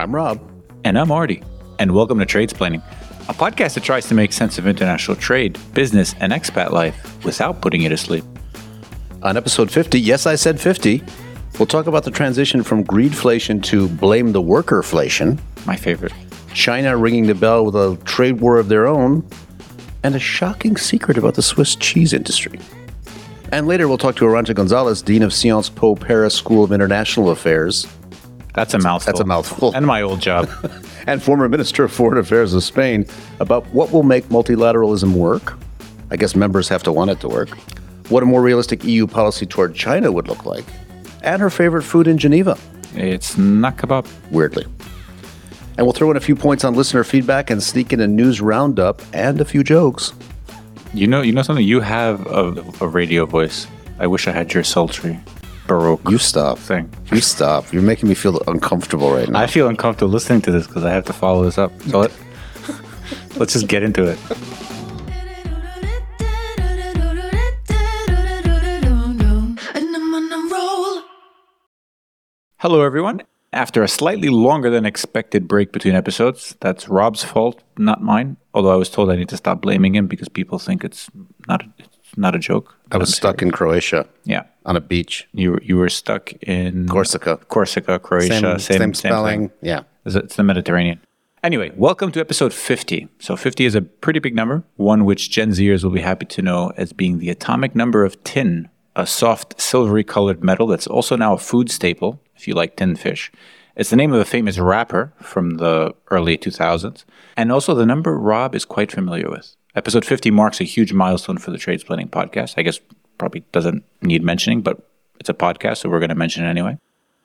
I'm Rob. And I'm Artie. And welcome to Tradesplaining, a podcast that tries to make sense of international trade, business, and expat life without putting you to sleep. On episode 50, yes, I said 50, we'll talk about the transition from greedflation to blame the workerflation, My favorite. China ringing the bell with a trade war of their own, and a shocking secret about the Swiss cheese industry. And later, we'll talk to Arancha Gonzalez, Dean of Sciences Po Paris School of International Affairs, That's a mouthful. that's a mouthful. And my old job. and former Minister of Foreign Affairs of Spain about what will make multilateralism work. I guess members have to want it to work. What a more realistic EU policy toward China would look like. And her favorite food in Geneva, it's not kebab. weirdly. And we'll throw in a few points on listener feedback and sneak in a news roundup and a few jokes. You know, you know something. You have a, a radio voice. I wish I had your sultry, baroque You stop. thing. You stop. You're making me feel uncomfortable right now. I feel uncomfortable listening to this because I have to follow this up. So let, let's just get into it. And I'm on a roll. Hello, everyone. After a slightly longer than expected break between episodes, that's Rob's fault, not mine. Although I was told I need to stop blaming him because people think it's not a, it's not a joke. I was stuck in Croatia Yeah, on a beach. you were, you were stuck in Corsica. Corsica, Croatia. Same, same, spelling. thing. Yeah. It's it's the Mediterranean. Anyway, welcome to episode 50. So 50 is a pretty big number, one which Gen Zers will be happy to know as being the atomic number of tin, a soft silvery colored metal that's also now a food staple if you like tin fish. It's the name of a famous rapper from the early 2000s, and also the number Rob is quite familiar with. Episode 50 marks a huge milestone for the Tradesplaining podcast. I guess probably doesn't need mentioning, but it's a podcast, so we're going to mention it anyway.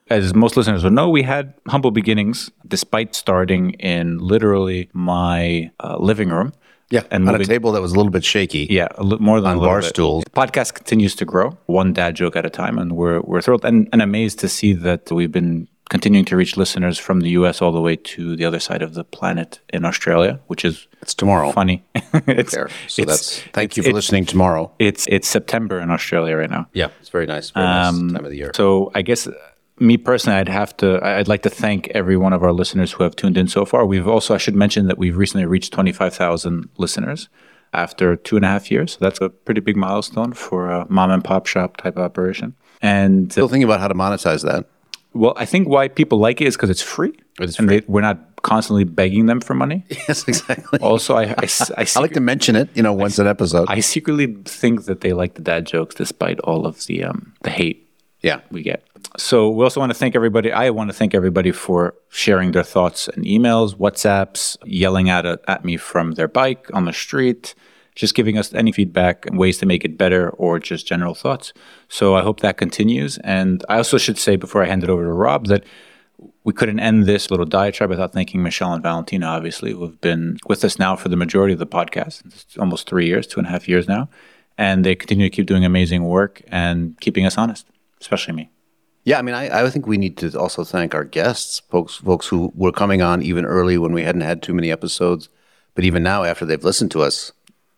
As most listeners will know, we had humble beginnings despite starting in literally my uh, living room. Yeah. And on moving- a table that was a little bit shaky. Yeah, a li- more than On a bar bit. stools. Podcast continues to grow, one dad joke at a time, and we're we're thrilled and, and amazed to see that we've been continuing to reach listeners from the U.S. all the way to the other side of the planet in Australia, which is It's tomorrow. funny. it's, There. So it's- that's thank it's- you for listening tomorrow. It's it's September in Australia right now. Yeah, it's very nice. Very nice time of the year. So I guess uh, me personally, I'd have to, I'd like to thank every one of our listeners who have tuned in so far. We've also, I should mention that we've recently reached 25,000 listeners after two and a half years. So that's a pretty big milestone for a mom and pop shop type operation. And Still thinking about how to monetize that. Well, I think why people like it is because it's free. It's and They, we're not constantly begging them for money. Yes, exactly. Also, I, I, I I like to mention it, you know, once an episode. I secretly think that they like the dad jokes despite all of the um, the hate yeah. we get. So we also want to thank everybody. I want to thank everybody for sharing their thoughts and emails, WhatsApps, yelling at at me from their bike on the street, just giving us any feedback and ways to make it better or just general thoughts. So I hope that continues. And I also should say before I hand it over to Rob that we couldn't end this little diatribe without thanking Michelle and Valentina, obviously, who have been with us now for the majority of the podcast. It's almost three years, two and a half years now. And they continue to keep doing amazing work and keeping us honest, especially me. Yeah, I mean, I, I think we need to also thank our guests, folks, folks who were coming on even early when we hadn't had too many episodes, but even now after they've listened to us,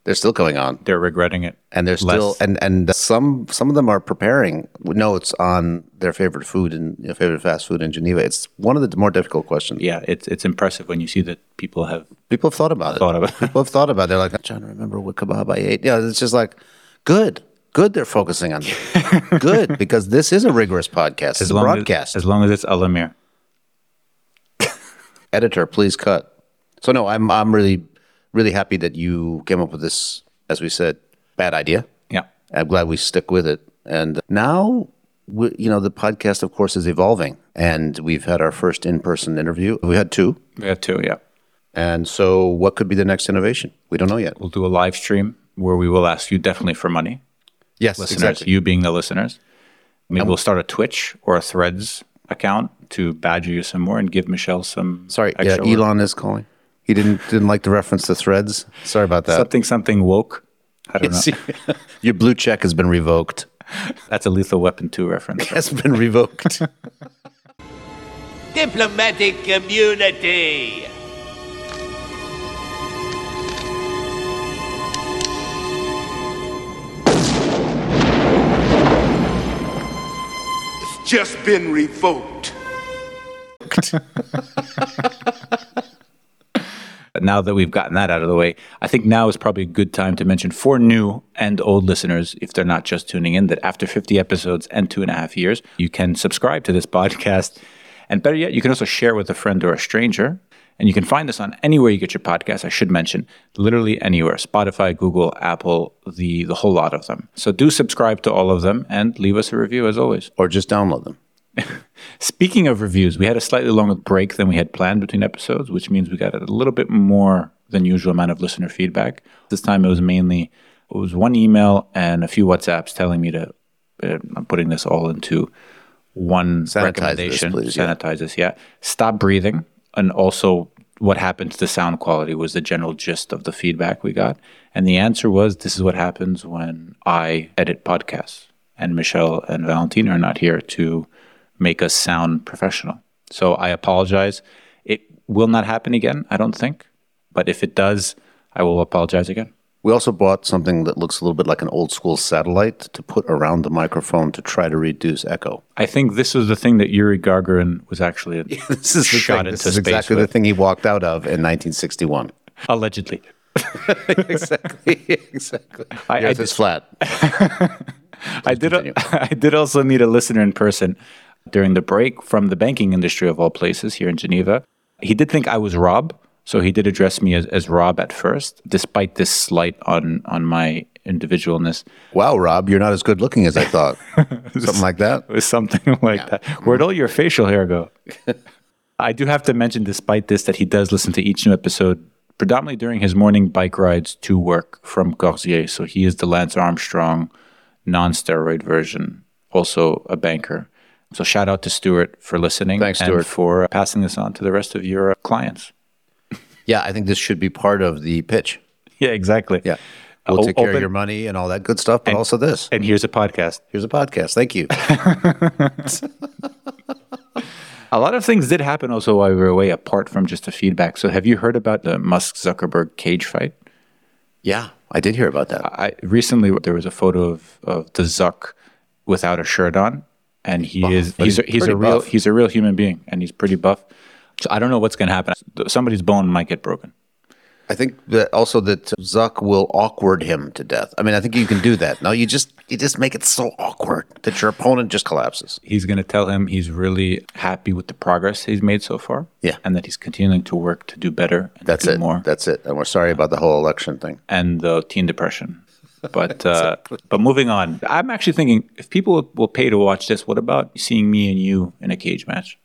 they're still going on, They're regretting it. and they're still Less. and and some some of them are preparing notes on their favorite food and you know, favorite fast food in Geneva. It's one of the more difficult questions. Yeah, it's it's impressive when you see that people have People have thought about it. Thought about it. People have thought about it. They're like, I'm trying to remember what kebab I ate. Yeah, it's just like, good, good. They're focusing on good because this is a rigorous podcast. It's a broadcast. as, as long as it's Alamir. editor, please cut. So no, I'm I'm really really happy that you came up with this, as we said, bad idea. Yeah. I'm glad we stick with it. And now, we, you know, the podcast, of course, is evolving, and we've had our first in-person interview. We had two, We have two, yeah. and so what could be the next innovation? We don't know yet. We'll do a live stream where we will ask you definitely for money. Yes, Listeners, you being the listeners. Maybe we'll start a Twitch or a Threads account to badger you some more and give Michelle some Sorry, yeah, extra work. Elon is calling. He didn't didn't like the reference to Threads. Sorry about that. something something woke. I don't know. Your blue check has been revoked. That's a Lethal Weapon 2 reference. Has been revoked. Diplomatic community. It's just been revoked. Now that we've gotten that out of the way, I think now is probably a good time to mention for new and old listeners, if they're not just tuning in, that after 50 episodes and two and a half years, you can subscribe to this podcast. And better yet, you can also share with a friend or a stranger. And you can find this on anywhere you get your podcast. I should mention, literally anywhere: Spotify, Google, Apple, the the whole lot of them. So do subscribe to all of them and leave us a review as always. or just download them. Speaking of reviews, we had a slightly longer break than we had planned between episodes, which means we got a little bit more than usual amount of listener feedback. This time it was mainly it was one email and a few WhatsApps telling me to. Uh, I'm putting this all into one Sanitize this, recommendation. please, yeah. Sanitize this, yeah. Stop breathing, and also what happened to the sound quality was the general gist of the feedback we got. And the answer was, this is what happens when I edit podcasts, and Michelle and Valentina are not here to make us sound professional. So I apologize. It will not happen again, I don't think. But if it does, I will apologize again. We also bought something that looks a little bit like an old school satellite to put around the microphone to try to reduce echo. I think this was the thing that Yuri Gagarin was actually This is the shot into This is exactly with. the thing he walked out of in 1961. allegedly. exactly. exactly. I- The I Earth did- is flat. I did. continue. I did also meet a listener in person during the break from the banking industry of all places here in Geneva. He did think I was Rob, so he did address me as, as Rob at first, despite this slight on on my individualness. Wow, Rob, you're not as good looking as I thought. Something like that. It was something like that. Where'd all your facial hair go? I do have to mention, despite this, that he does listen to each new episode, predominantly during his morning bike rides to work from Corsier. So he is the Lance Armstrong non-steroid version, also a banker. So shout out to Stuart for listening Thanks, and Stuart. for passing this on to the rest of your uh, clients. Yeah, I think this should be part of the pitch. Yeah, exactly. Yeah. We'll take care of your money and all that good stuff, but also this. And here's a podcast. Here's a podcast. Thank you. A lot of things did happen also while we were away, apart from just the feedback. So have you heard about the Musk Zuckerberg cage fight? yeah, I did hear about that. I recently there was a photo of, of the Zuck without a shirt on, and he is but he's a, he's he's a real buff. he's a real human being, and he's pretty buff. So I don't know what's going to happen. Somebody's bone might get broken. I think that also that Zuck will awkward him to death. I mean, I think you can do that. No, you just you just make it so awkward that your opponent just collapses. He's going to tell him he's really happy with the progress he's made so far, Yeah. and that he's continuing to work to do better and That's do it. more. That's it. And we're sorry about the whole election thing. and the teen depression. But uh, but moving on, I'm actually thinking if people will- pay to watch this, what about seeing me and you in a cage match?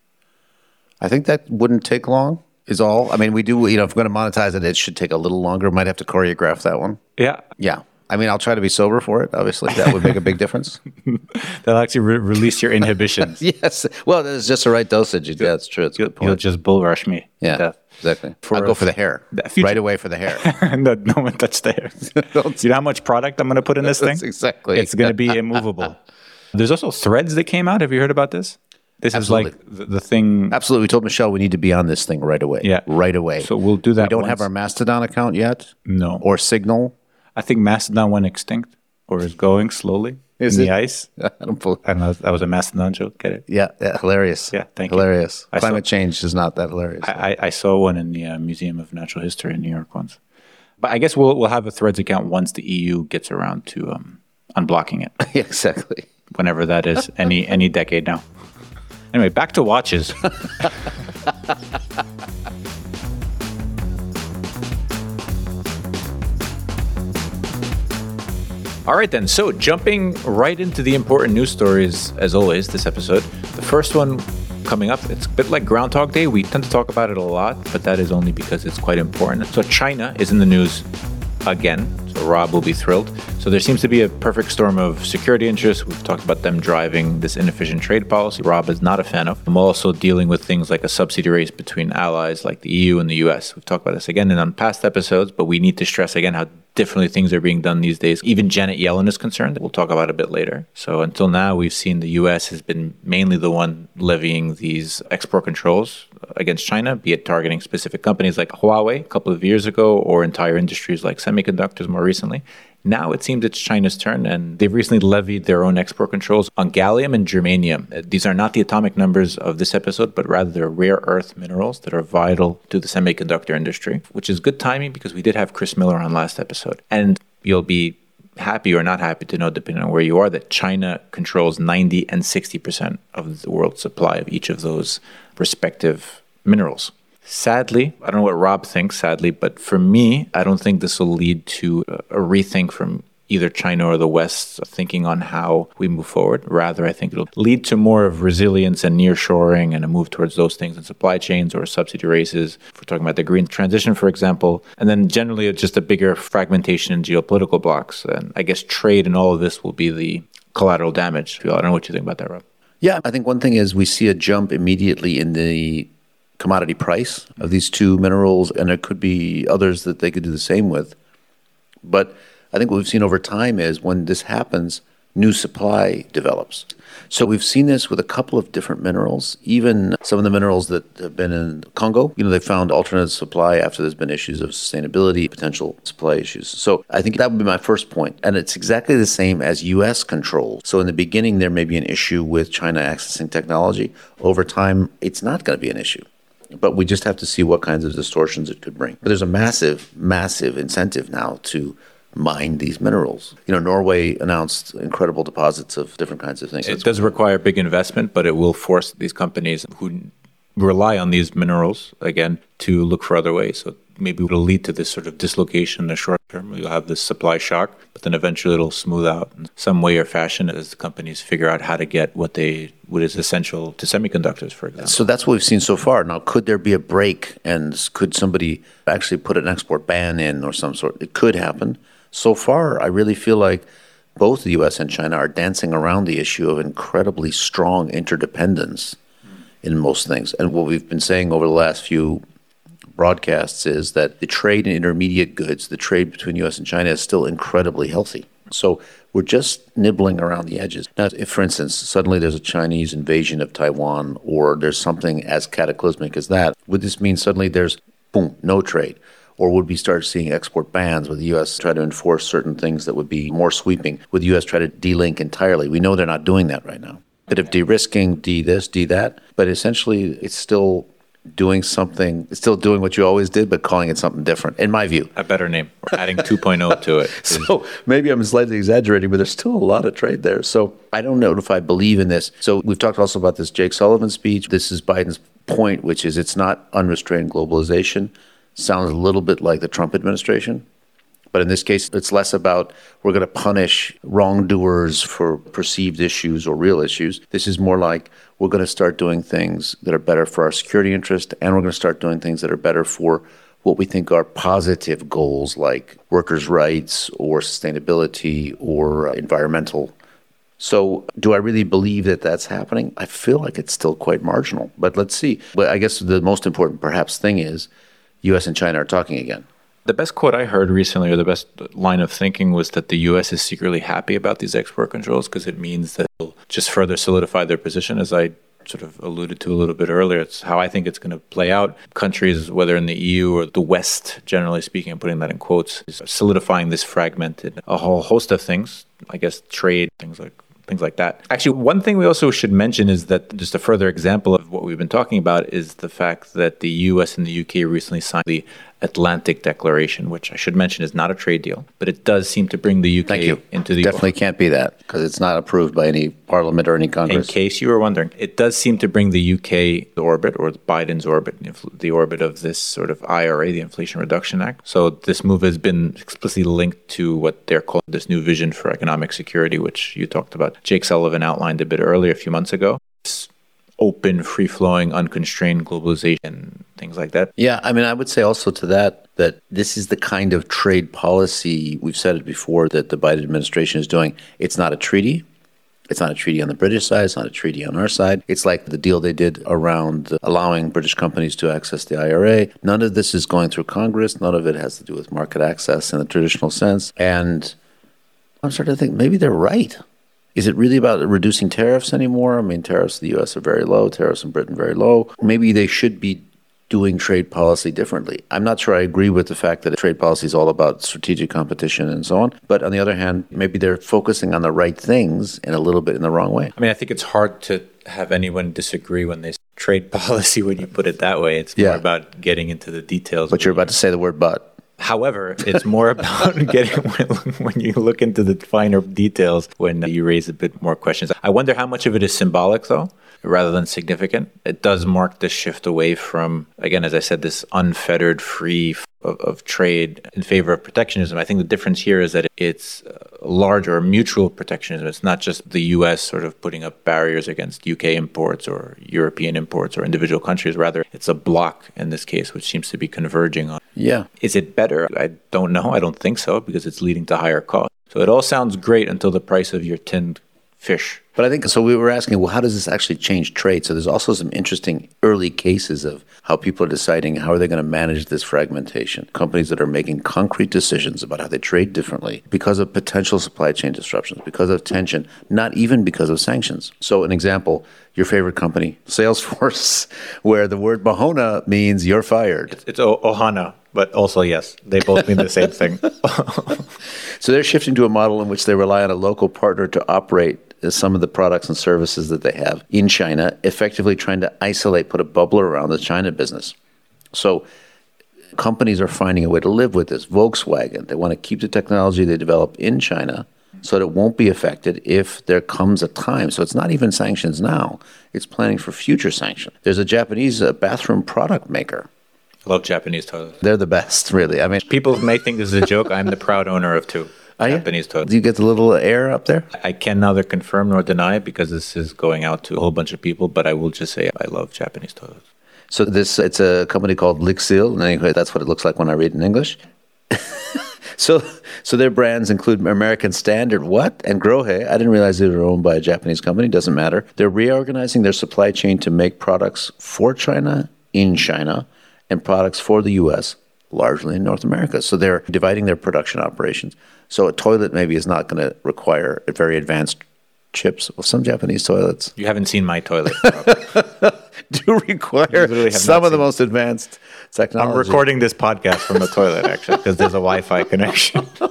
I think that wouldn't take long. Is all. I mean, we do. You know, if we're going to monetize it, it should take a little longer. Might have to choreograph that one. Yeah, Yeah. I mean, I'll try to be sober for it. Obviously, that would make a big difference. That'll actually re- release your inhibitions. yes. Well, it's just the right dosage. Yeah, that's true. It's You'll, good point. you'll just bull rush me. to Yeah, death. Exactly. For I'll go for the hair. right away for the hair. no, no one touched the hair. you know how much product I'm going to put in this thing? Exactly. It's going to be immovable. There's also threads that came out. Have you heard about this? This Absolutely. is like the, the thing. Absolutely. We told Michelle we need to be on this thing right away. Yeah. Right away. So we'll do that We don't once. have our Mastodon account yet No. or Signal. I think Mastodon went extinct or is going slowly Is in it? the ice. I don't believe. I know. That was a Mastodon joke. Get it? Yeah, yeah, hilarious. Yeah, thank you. hilarious. I saw- Climate change is not that hilarious. I, I I saw one in the uh, Museum of Natural History in New York once. But I guess we'll we'll have a Threads account once the EU gets around to um, unblocking it, yeah, exactly. whenever that is, any any decade now. Anyway, back to watches. All right, then. So, jumping right into the important news stories, as always, this episode. The first one coming up, it's a bit like Groundhog Day. We tend to talk about it a lot, but that is only because it's quite important. So, China is in the news again. So, Rob will be thrilled. So, there seems to be a perfect storm of security interests. We've talked about them driving this inefficient trade policy. Rob is not a fan of. I'm also dealing with things like a subsidy race between allies like the EU and the US. We've talked about this again in on past episodes, but we need to stress again how differently things are being done these days. Even Janet Yellen is concerned. We'll talk about a bit later. So until now, we've seen the US has been mainly the one levying these export controls against China, be it targeting specific companies like Huawei a couple of years ago or entire industries like semiconductors more recently. Now it seems it's China's turn, and they've recently levied their own export controls on gallium and germanium. Uh, These are not the atomic numbers of this episode, but rather they're rare earth minerals that are vital to the semiconductor industry, which is good timing because we did have Chris Miller on last episode. And you'll be happy or not happy to know, depending on where you are, that China controls 90 and 60% of the world's supply of each of those respective minerals. Sadly, I don't know what Rob thinks, sadly, but for me, I don't think this will lead to a rethink from either China or the West thinking on how we move forward. Rather, I think it'll lead to more of resilience and nearshoring and a move towards those things in supply chains or subsidy races. If we're talking about the green transition, for example, and then generally just a bigger fragmentation in geopolitical blocks. And I guess trade and all of this will be the collateral damage. I don't know what you think about that, Rob. Yeah, I think one thing is we see a jump immediately in the commodity price of these two minerals, and there could be others that they could do the same with. But I think what we've seen over time is when this happens, new supply develops. So we've seen this with a couple of different minerals, even some of the minerals that have been in Congo. You know, they found alternate supply after there's been issues of sustainability, potential supply issues. So I think that would be my first point. And it's exactly the same as US control. So in the beginning, there may be an issue with China accessing technology. Over time, it's not going to be an issue but we just have to see what kinds of distortions it could bring. But there's a massive, massive incentive now to mine these minerals. You know, Norway announced incredible deposits of different kinds of things. It does require big investment, but it will force these companies who rely on these minerals again to look for other ways. So maybe it'll lead to this sort of dislocation in the short term. You'll have this supply shock, but then eventually it'll smooth out in some way or fashion as the companies figure out how to get what they what is essential to semiconductors, for example. So that's what we've seen so far. Now, could there be a break and could somebody actually put an export ban in or some sort? It could happen. So far, I really feel like both the US and China are dancing around the issue of incredibly strong interdependence in most things. And what we've been saying over the last few broadcasts is that the trade in intermediate goods, the trade between US and China is still incredibly healthy. So we're just nibbling around the edges. Now, if, for instance, suddenly there's a Chinese invasion of Taiwan or there's something as cataclysmic as that, would this mean suddenly there's, boom, no trade? Or would we start seeing export bans? Would the U.S. try to enforce certain things that would be more sweeping? Would the U.S. try to de-link entirely? We know they're not doing that right now. Bit of de-risking, de this, de that, but essentially it's still doing something, it's still doing what you always did, but calling it something different, in my view. a better name. We're adding 2.0 to it. So maybe I'm slightly exaggerating, but there's still a lot of trade there. So I don't know if I believe in this. So we've talked also about this Jake Sullivan speech. This is Biden's point, which is it's not unrestrained globalization. Sounds a little bit like the Trump administration. But in this case, it's less about we're going to punish wrongdoers for perceived issues or real issues. This is more like we're going to start doing things that are better for our security interest, and we're going to start doing things that are better for what we think are positive goals like workers' rights or sustainability or uh, environmental. So, do I really believe that that's happening? I feel like it's still quite marginal, but let's see. But I guess the most important, perhaps, thing is U.S. and China are talking again. The best quote I heard recently, or the best line of thinking, was that the U.S. is secretly happy about these export controls because it means that they'll just further solidify their position. As I sort of alluded to a little bit earlier, it's how I think it's going to play out. Countries, whether in the EU or the West, generally speaking, I'm putting that in quotes, is solidifying this fragmented a whole host of things. I guess trade, things like things like that. Actually, one thing we also should mention is that just a further example of what we've been talking about is the fact that the US and the UK recently signed the Atlantic Declaration, which I should mention is not a trade deal, but it does seem to bring the UK Thank you. into the Definitely can't be that because it's not approved by any parliament or any Congress. in case you were wondering, it does seem to bring the UK orbit or Biden's orbit, the orbit of this sort of IRA, the Inflation Reduction Act. So this move has been explicitly linked to what they're calling this new vision for economic security, which you talked about. Jake Sullivan outlined a bit earlier, a few months ago. Open, free flowing, unconstrained globalization, things like that. Yeah, I mean, I would say also to that that this is the kind of trade policy we've said it before that the Biden administration is doing. It's not a treaty. It's not a treaty on the British side. It's not a treaty on our side. It's like the deal they did around allowing British companies to access the IRA. None of this is going through Congress. None of it has to do with market access in the traditional sense. And I'm starting to think maybe they're right. Is it really about reducing tariffs anymore? I mean, tariffs in the U.S. are very low. Tariffs in Britain very low. Maybe they should be doing trade policy differently. I'm not sure I agree with the fact that trade policy is all about strategic competition and so on. But on the other hand, maybe they're focusing on the right things in a little bit in the wrong way. I mean, I think it's hard to have anyone disagree when they say trade policy when you put it that way. It's more Yeah. about getting into the details. But you're about to say the word but. However, it's more about getting when, when you look into the finer details when you raise a bit more questions. I wonder how much of it is symbolic, though, rather than significant. It does mark this shift away from, again, as I said, this unfettered, free f- of, of trade in favor of protectionism. I think the difference here is that it's uh, large or mutual protectionism. It's not just the U.S. sort of putting up barriers against U.K. imports or European imports or individual countries. Rather, it's a block in this case, which seems to be converging on Yeah. is it better? I don't know. I don't think so because it's leading to higher costs. So it all sounds great until the price of your tinned fish. But I think so. We were asking, well, how does this actually change trade? So there's also some interesting early cases of how people are deciding how are they going to manage this fragmentation. Companies that are making concrete decisions about how they trade differently because of potential supply chain disruptions, because of tension, not even because of sanctions. So, an example: your favorite company, Salesforce, where the word Bahona means you're fired. It's o- Ohana, but also yes, they both mean the same thing. So they're shifting to a model in which they rely on a local partner to operate some of the products and services that they have in China, effectively trying to isolate, put a bubble around the China business. So companies are finding a way to live with this. Volkswagen, they want to keep the technology they develop in China so that it won't be affected if there comes a time. So it's not even sanctions now, it's planning for future sanctions. There's a Japanese uh, bathroom product maker. I love Japanese toilets. They're the best, really. I mean, People may think this is a joke. I'm the proud owner of two Are you? Japanese toilets. do you get the little air up there? I can neither confirm nor deny it because this is going out to a whole bunch of people, but I will just say I love Japanese toilets. So this it's a company called Lixil, and anyway, that's what it looks like when I read in English. so so their brands include American Standard, what, and Grohe. I didn't realize they were owned by a Japanese company. Doesn't matter. They're reorganizing their supply chain to make products for China in China and products for the U.S. largely in North America. So they're dividing their production operations. So a toilet maybe is not going to require very advanced chips. Well, some Japanese toilets You haven't seen my toilet. Do require some of the most advanced technology. I'm recording this podcast from a toilet actually because there's a Wi-Fi connection.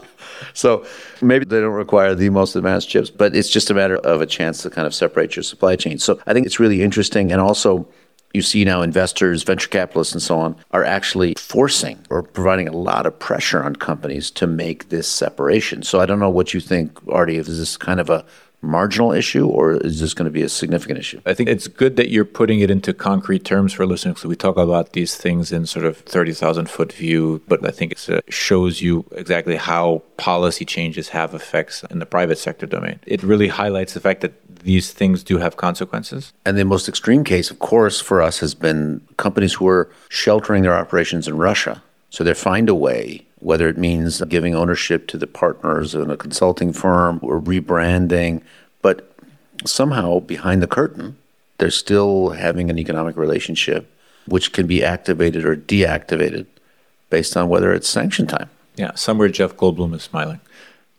So maybe they don't require the most advanced chips, but it's just a matter of a chance to kind of separate your supply chain. So I think it's really interesting. And also, you see now investors, venture capitalists, and so on are actually forcing or providing a lot of pressure on companies to make this separation. So I don't know what you think, Artie, if this is kind of a marginal issue or is this going to be a significant issue? I think it's good that you're putting it into concrete terms for listeners. So we talk about these things in sort of 30,000 foot view, but I think it uh, shows you exactly how policy changes have effects in the private sector domain. It really highlights the fact that these things do have consequences. And the most extreme case, of course, for us has been companies who are sheltering their operations in Russia. So they find a way, whether it means giving ownership to the partners in a consulting firm or rebranding, but somehow behind the curtain, they're still having an economic relationship which can be activated or deactivated based on whether it's sanction time. Yeah, somewhere Jeff Goldblum is smiling.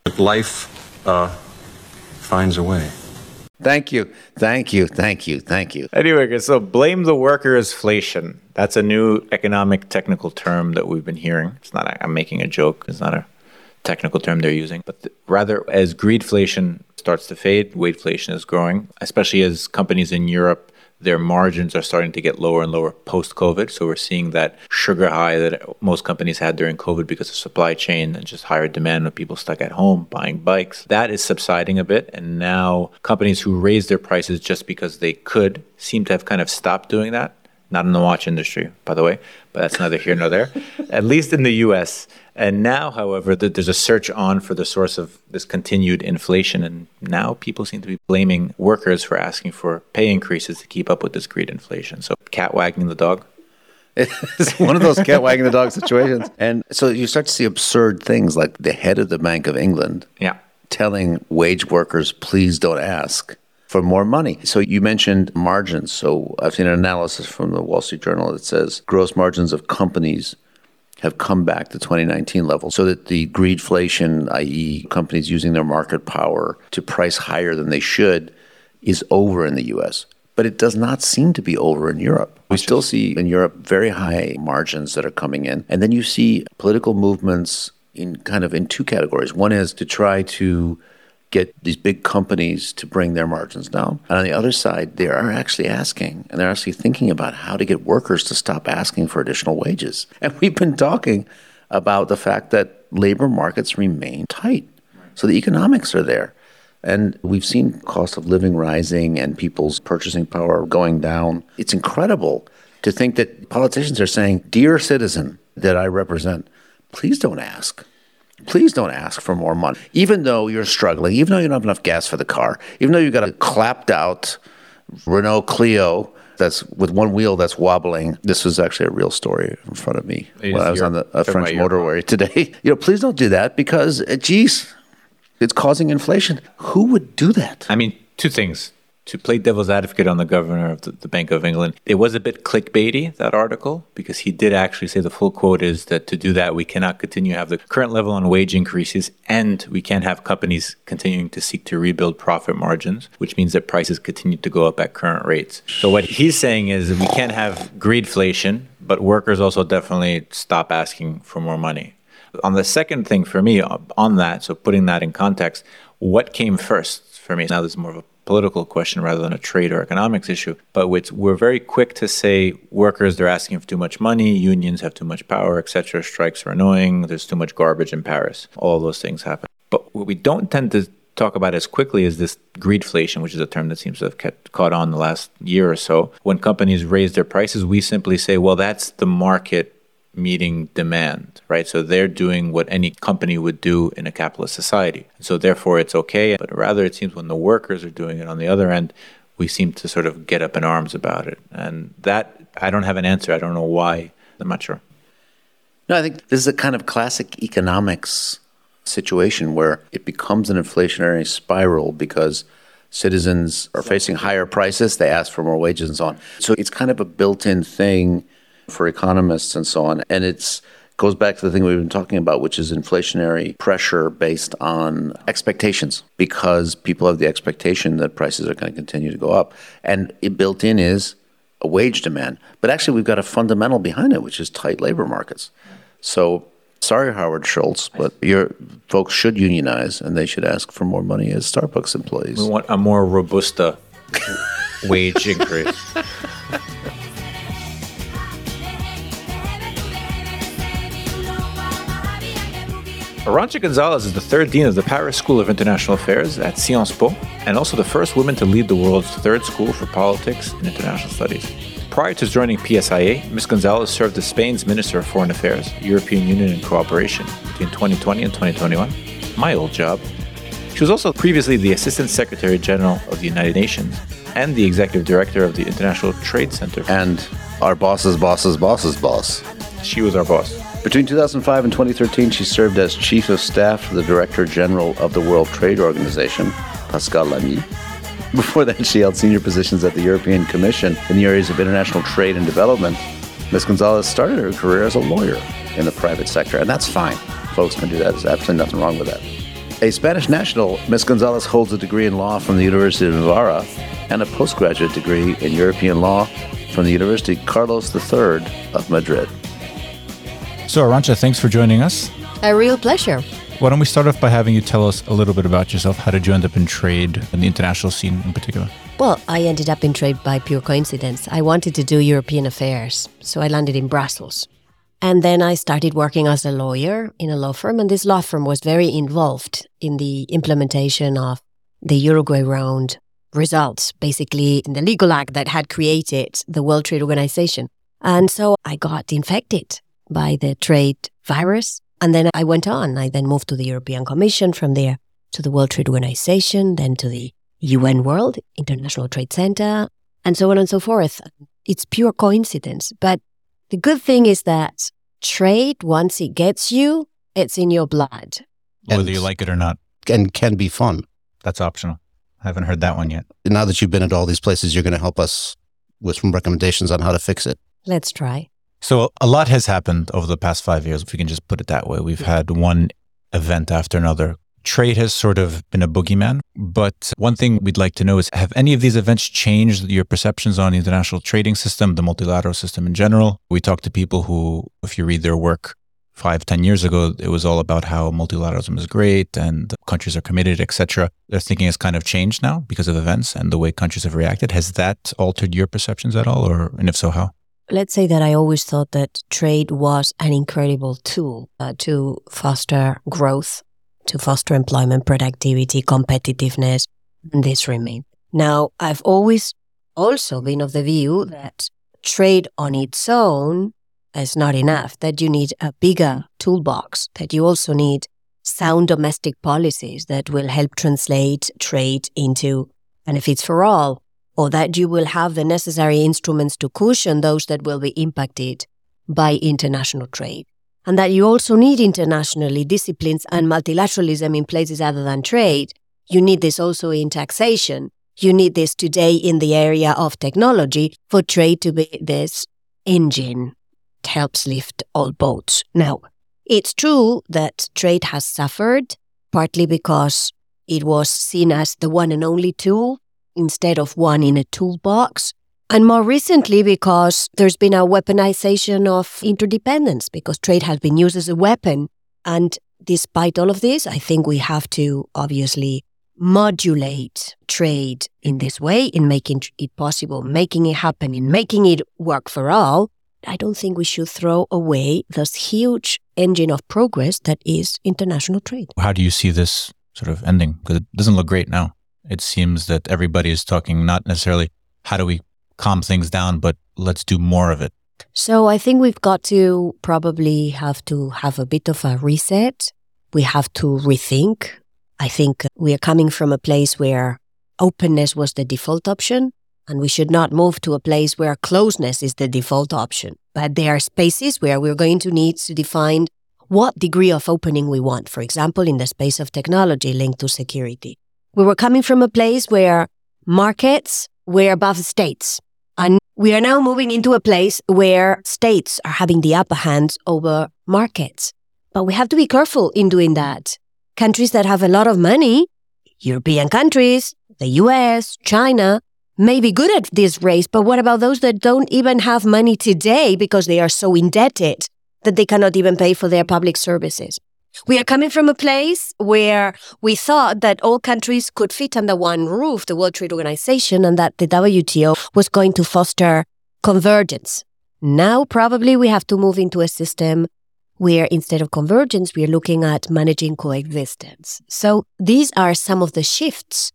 But life uh, finds a way. Thank you. Thank you. Thank you. Thank you. Anyway, so blame the workers inflation. That's a new economic technical term that we've been hearing. It's not, I'm making a joke. It's not a technical term they're using, but th- rather as greedflation starts to fade, wageflation is growing, especially as companies in Europe, their margins are starting to get lower and lower post COVID. So we're seeing that sugar high that most companies had during COVID because of supply chain and just higher demand with people stuck at home buying bikes. That is subsiding a bit. And now companies who raised their prices just because they could seem to have kind of stopped doing that. Not in the watch industry, by the way, but that's neither here nor there, at least in the US. And now, however, th- there's a search on for the source of this continued inflation. And now people seem to be blaming workers for asking for pay increases to keep up with this greed inflation. So, cat wagging the dog. It's one of those cat wagging the dog situations. And so you start to see absurd things like the head of the Bank of England Yeah. telling wage workers, please don't ask for more money. So you mentioned margins. So I've seen an analysis from the Wall Street Journal that says gross margins of companies have come back to 2019 levels so that the greedflation, i.e., companies using their market power to price higher than they should, is over in the US. but it does not seem to be over in Europe. We still see in Europe very high margins that are coming in. And then you see political movements in kind of in two categories. One is to try to get these big companies to bring their margins down. And on the other side, they are actually asking and they're actually thinking about how to get workers to stop asking for additional wages. And we've been talking about the fact that labor markets remain tight. So the economics are there. And we've seen cost of living rising and people's purchasing power going down. It's incredible to think that politicians are saying, Dear citizen that I represent, please don't ask. Please don't ask for more money. Even though you're struggling, even though you don't have enough gas for the car, even though you've got a clapped out Renault Clio that's with one wheel that's wobbling. This was actually a real story in front of me It when I was your- on the a French motorway today. You know, please don't do that because, uh, geez, it's causing inflation. Who would do that? I mean, two things. To play devil's advocate on the governor of the, the Bank of England, it was a bit clickbaity, that article, because he did actually say the full quote is that to do that, we cannot continue to have the current level on wage increases, and we can't have companies continuing to seek to rebuild profit margins, which means that prices continue to go up at current rates. So, what he's saying is we can't have greedflation, but workers also definitely stop asking for more money. On the second thing for me uh, on that, so putting that in context, what came first for me? Now this is more of a political question rather than a trade or economics issue. But we're very quick to say workers they're asking for too much money, unions have too much power, etc. Strikes are annoying. There's too much garbage in Paris. All those things happen. But what we don't tend to talk about as quickly as this greedflation, which is a term that seems to have kept, caught on the last year or so. When companies raise their prices, we simply say, well, that's the market meeting demand, right? So they're doing what any company would do in a capitalist society. So therefore it's okay. But rather it seems when the workers are doing it on the other end, we seem to sort of get up in arms about it. And that I don't have an answer. I don't know why. I'm not sure. No, I think this is a kind of classic economics situation where it becomes an inflationary spiral because citizens are facing higher prices, they ask for more wages and so on. So it's kind of a built-in thing for economists and so on. And it's goes back to the thing we've been talking about, which is inflationary pressure based on expectations, because people have the expectation that prices are going to continue to go up. And it built in is a wage demand. But actually, we've got a fundamental behind it, which is tight labor markets. So, sorry, Howard Schultz, but your folks should unionize and they should ask for more money as Starbucks employees. We want a more robusta wage increase. Arancha Gonzalez is the third dean of the Paris School of International Affairs at Sciences Po, and also the first woman to lead the world's third school for politics and international studies. Prior to joining PSIA, Ms. Gonzalez served as Spain's Minister of Foreign Affairs, European Union and Cooperation between 2020 and 2021. My old job. She was also previously the Assistant Secretary General of the United Nations and the Executive Director of the International Trade Center. And our boss's boss's boss's boss. She was our boss. Between 2005 and 2013, she served as Chief of Staff to the Director General of the World Trade Organization, Pascal Lamy. Before that, she held senior positions at the European Commission in the areas of international trade and development. Ms. Gonzalez started her career as a lawyer in the private sector, and that's fine. Folks can do that. There's absolutely nothing wrong with that. A Spanish national, Ms. Gonzalez holds a degree in law from the University of Navarra and a postgraduate degree in European law from the University Carlos III of Madrid. So, Arancha, thanks for joining us. A real pleasure. Why don't we start off by having you tell us a little bit about yourself? How did you end up in trade and the international scene in particular? Well, I ended up in trade by pure coincidence. I wanted to do European affairs, so I landed in Brussels. And then I started working as a lawyer in a law firm, and this law firm was very involved in the implementation of the Uruguay round results, basically in the legal act that had created the World Trade Organization. And so I got infected by the trade virus. And then I went on. I then moved to the European Commission, from there to the World Trade Organization, then to the UN World, International Trade Center, and so on and so forth. It's pure coincidence. But the good thing is that trade, once it gets you, it's in your blood. Whether And- you like it or not, and can be fun. that's optional. I haven't heard that one yet. Now that you've been at all these places, you're going to help us with some recommendations on how to fix it. Let's try. So, a lot has happened over the past five years, if we can just put it that way. We've had one event after another trade has sort of been a boogeyman. But one thing we'd like to know is have any of these events changed your perceptions on the international trading system, the multilateral system in general? We talk to people who, if you read their work five, ten years ago, it was all about how multilateralism is great and countries are committed, etc. Their thinking has kind of changed now because of events and the way countries have reacted. Has that altered your perceptions at all? Or, and if so, how? Let's say that I always thought that trade was an incredible tool uh, to foster growth, to foster employment, productivity, competitiveness, and this remains. Now, I've always also been of the view that trade on its own is not enough, that you need a bigger toolbox, that you also need sound domestic policies that will help translate trade into benefits for all, or that you will have the necessary instruments to cushion those that will be impacted by international trade. And that you also need internationally disciplines and multilateralism in places other than trade. You need this also in taxation. You need this today in the area of technology for trade to be this engine that helps lift all boats. Now, it's true that trade has suffered, partly because it was seen as the one and only tool instead of one in a toolbox. And more recently, because there's been a weaponization of interdependence, because trade has been used as a weapon. And despite all of this, I think we have to obviously modulate trade in this way, in making it possible, making it happen, in making it work for all. I don't think we should throw away this huge engine of progress that is international trade. How do you see this sort of ending? Because it doesn't look great now. It seems that everybody is talking not necessarily how do we calm things down, but let's do more of it. So I think we've got to probably have to have a bit of a reset. We have to rethink. I think we are coming from a place where openness was the default option, and we should not move to a place where closeness is the default option. But there are spaces where we're going to need to define what degree of opening we want. For example, in the space of technology linked to security. We were coming from a place where markets were above states. And we are now moving into a place where states are having the upper hand over markets. But we have to be careful in doing that. Countries that have a lot of money, European countries, the US, China, may be good at this race, but what about those that don't even have money today because they are so indebted that they cannot even pay for their public services? We are coming from a place where we thought that all countries could fit under one roof, the World Trade Organization, and that the WTO was going to foster convergence. Now, probably we have to move into a system where instead of convergence, we are looking at managing coexistence. So these are some of the shifts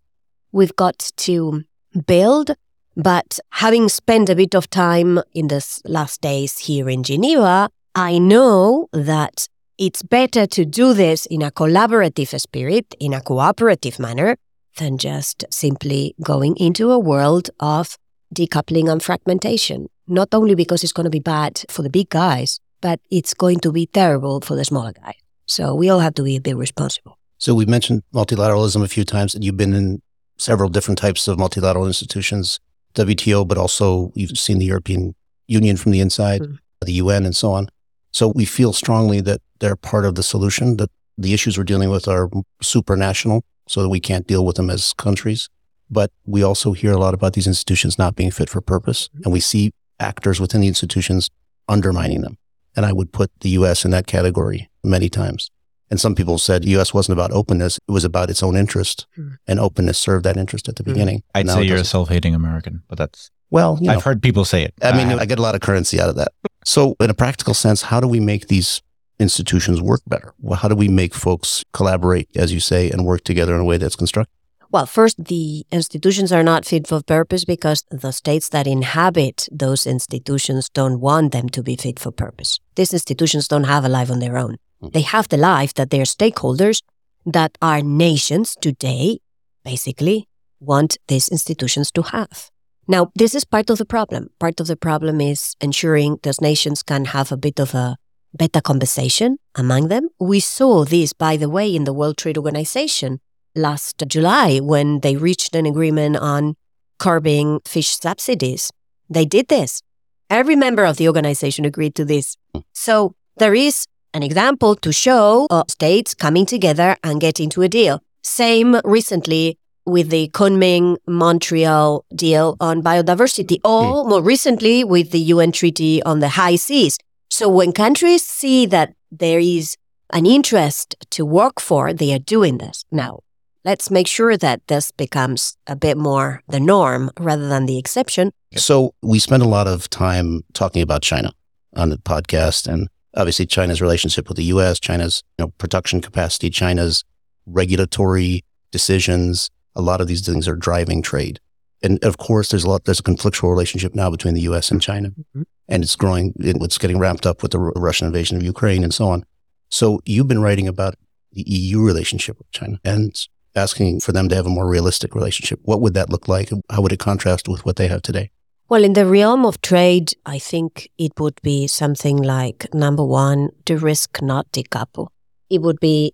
we've got to build. But having spent a bit of time in the last days here in Geneva, I know that it's better to do this in a collaborative spirit, in a cooperative manner, than just simply going into a world of decoupling and fragmentation. Not only because it's going to be bad for the big guys, but it's going to be terrible for the smaller guys. So we all have to be a bit responsible. So we've mentioned multilateralism a few times, and you've been in several different types of multilateral institutions, WTO, but also you've seen the European Union from the inside, Mm. the UN, and so on. So we feel strongly that they're part of the solution, that the issues we're dealing with are supranational, so that we can't deal with them as countries. But we also hear a lot about these institutions not being fit for purpose, and we see actors within the institutions undermining them. And I would put the US in that category many times. And some people said the US wasn't about openness, it was about its own interest. Mm. And openness served that interest at the Mm. beginning. I'd Now say you're a doesn't. self-hating American, but that's Well, you know, I've heard people say it. I mean, Uh, I get a lot of currency out of that. So, in a practical sense, how do we make these institutions work better? Well, how do we make folks collaborate, as you say, and work together in a way that's constructive? Well, first, the institutions are not fit for purpose because the states that inhabit those institutions don't want them to be fit for purpose. These institutions don't have a life on their own. Hmm. They have the life that their stakeholders, that are nations today, basically want these institutions to have. Now, this is part of the problem. Part of the problem is ensuring those nations can have a bit of a better conversation among them. We saw this, by the way, in the World Trade Organization last July when they reached an agreement on curbing fish subsidies. They did this. Every member of the organization agreed to this. So there is an example to show uh, states coming together and getting to a deal. Same recently with the Kunming Montreal deal on biodiversity, or more recently with the UN Treaty on the High Seas. So when countries see that there is an interest to work for, they are doing this. Now, let's make sure that this becomes a bit more the norm rather than the exception. So we spend a lot of time talking about China on the podcast and obviously China's relationship with the US, China's you know, production capacity, China's regulatory decisions. A lot of these things are driving trade. And of course, there's a lot, there's a conflictual relationship now between the US and China. Mm-hmm. And it's growing, it's getting ramped up with the Russian invasion of Ukraine and so on. So you've been writing about the EU relationship with China and asking for them to have a more realistic relationship. What would that look like? How would it contrast with what they have today? Well, in the realm of trade, I think it would be something like number one, de-risk not decouple. It would be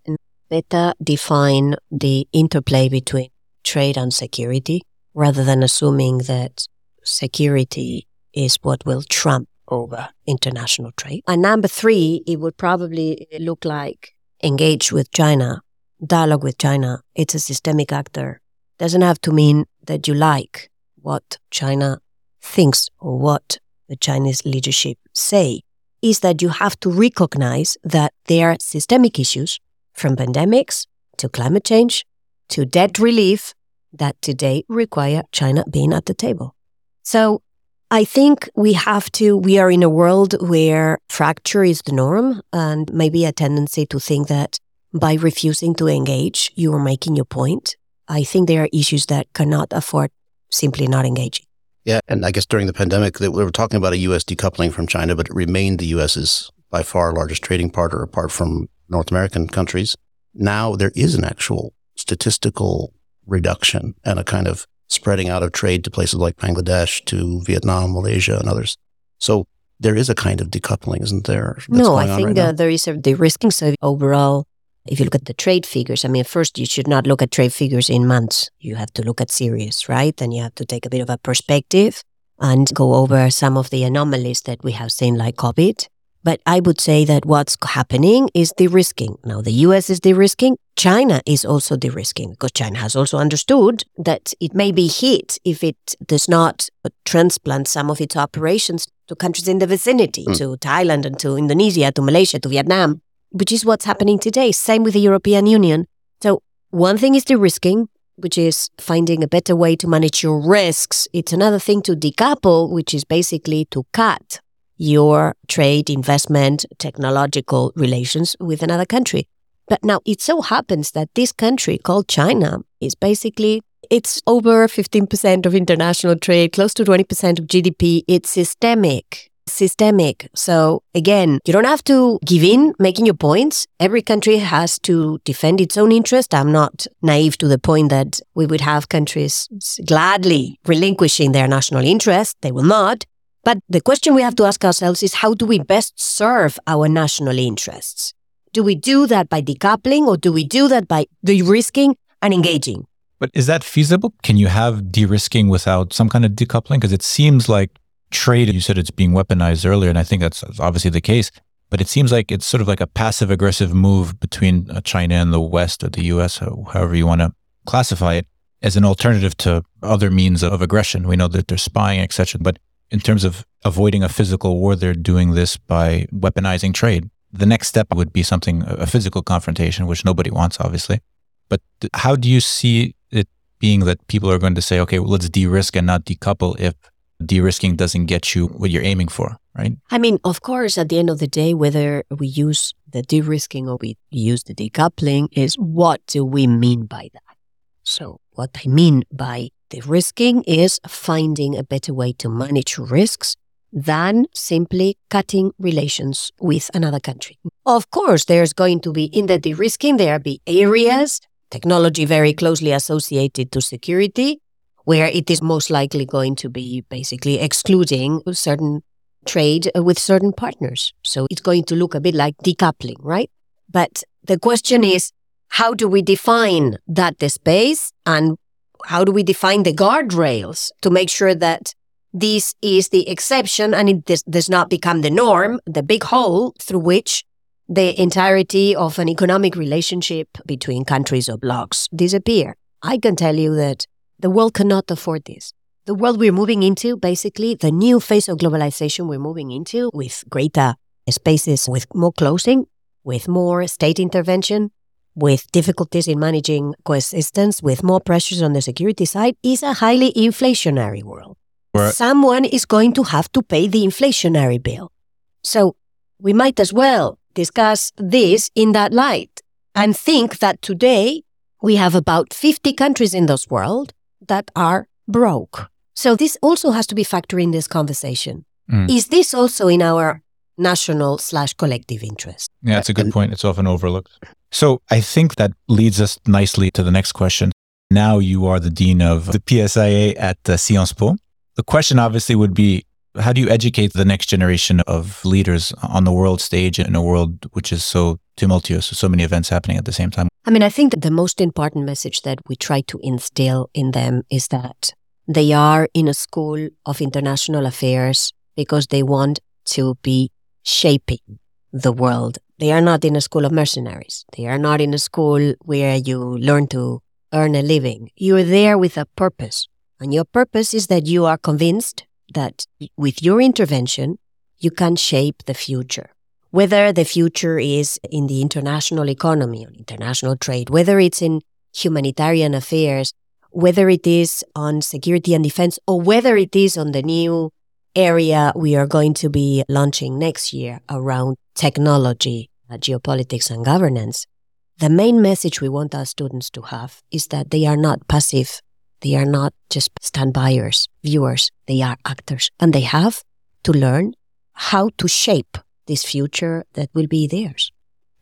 better define the interplay between trade and security rather than assuming that security is what will trump over international trade. And number three, it would probably look like engage with China, dialogue with China. It's a systemic actor. Doesn't have to mean that you like what China thinks or what the Chinese leadership say is that you have to recognize that there are systemic issues from pandemics to climate change to debt relief that today require China being at the table. So I think we have to, we are in a world where fracture is the norm and maybe a tendency to think that by refusing to engage, you are making your point. I think there are issues that cannot afford simply not engaging. Yeah, and I guess during the pandemic, we were talking about a U.S. decoupling from China, but it remained the U.S.'s by far largest trading partner, apart from North American countries. Now there is an actual statistical reduction and a kind of spreading out of trade to places like Bangladesh, to Vietnam, Malaysia, and others. So there is a kind of decoupling, isn't there? no, I think right uh, there is a de-risking. So overall, if you look at the trade figures, I mean, first you should not look at trade figures in months. You have to look at series, right? And you have to take a bit of a perspective and go over some of the anomalies that we have seen, like COVID. But I would say that what's happening is de-risking. Now, the US is de-risking. China is also de-risking because China has also understood that it may be hit if it does not transplant some of its operations to countries in the vicinity, Mm. to Thailand and to Indonesia, to Malaysia, to Vietnam, which is what's happening today. Same with the European Union. So one thing is de-risking, which is finding a better way to manage your risks. It's another thing to decouple, which is basically to cut your trade, investment, technological relations with another country. But now it so happens that this country called China is basically it's over 15% of international trade, close to 20% of GDP. It's systemic. Systemic. So again, you don't have to give in making your points. Every country has to defend its own interest. I'm not naive to the point that we would have countries gladly relinquishing their national interest. They will not. But the question we have to ask ourselves is how do we best serve our national interests? Do we do that by decoupling or do we do that by de-risking and engaging? But is that feasible? Can you have de-risking without some kind of decoupling? Because it seems like trade, you said it's being weaponized earlier, and I think that's obviously the case. But it seems like it's sort of like a passive aggressive move between uh, China and the West or the US, ho- however you want to classify it, as an alternative to other means of aggression. We know that they're spying, etc. But in terms of avoiding a physical war, they're doing this by weaponizing trade. The next step would be something, a physical confrontation, which nobody wants, obviously. But how do you see it being that people are going to say, okay, well, let's de-risk and not decouple if de-risking doesn't get you what you're aiming for, right? I mean, of course, at the end of the day, whether we use the de-risking or we use the decoupling is what do we mean by that? So what I mean by de-risking is finding a better way to manage risks than simply cutting relations with another country. Of course, there's going to be in the de-risking, there be areas, technology very closely associated to security, where it is most likely going to be basically excluding certain trade with certain partners. So it's going to look a bit like decoupling, right? But the question is, how do we define that the space and how do we define the guardrails to make sure that this is the exception and it does, does not become the norm, the big hole through which the entirety of an economic relationship between countries or blocs disappear. I can tell you that the world cannot afford this. The world we're moving into, basically, the new phase of globalization we're moving into with greater spaces, with more closing, with more state intervention, with difficulties in managing coexistence, with more pressures on the security side, is a highly inflationary world. Where- Someone is going to have to pay the inflationary bill. So we might as well discuss this in that light and think that today we have about 50 countries in this world that are broke. So this also has to be factored in this conversation. Mm. Is this also in our national slash collective interest? Yeah, it's a good point. It's often overlooked. So I think that leads us nicely to the next question. Now you are the dean of the PSIA at uh, Sciences Po. The question obviously would be how do you educate the next generation of leaders on the world stage in a world which is so tumultuous, so many events happening at the same time? I mean, I think that the most important message that we try to instill in them is that they are in a school of international affairs because they want to be shaping the world. They are not in a school of mercenaries. They are not in a school where you learn to earn a living. You are there with a purpose. And your purpose is that you are convinced that with your intervention, you can shape the future whether the future is in the international economy, on international trade, whether it's in humanitarian affairs, whether it is on security and defense, or whether it is on the new area we are going to be launching next year around technology, uh, geopolitics, and governance. The main message we want our students to have is that they are not passive. They are not just standbyers, viewers. They are actors. And they have to learn how to shape this future that will be theirs.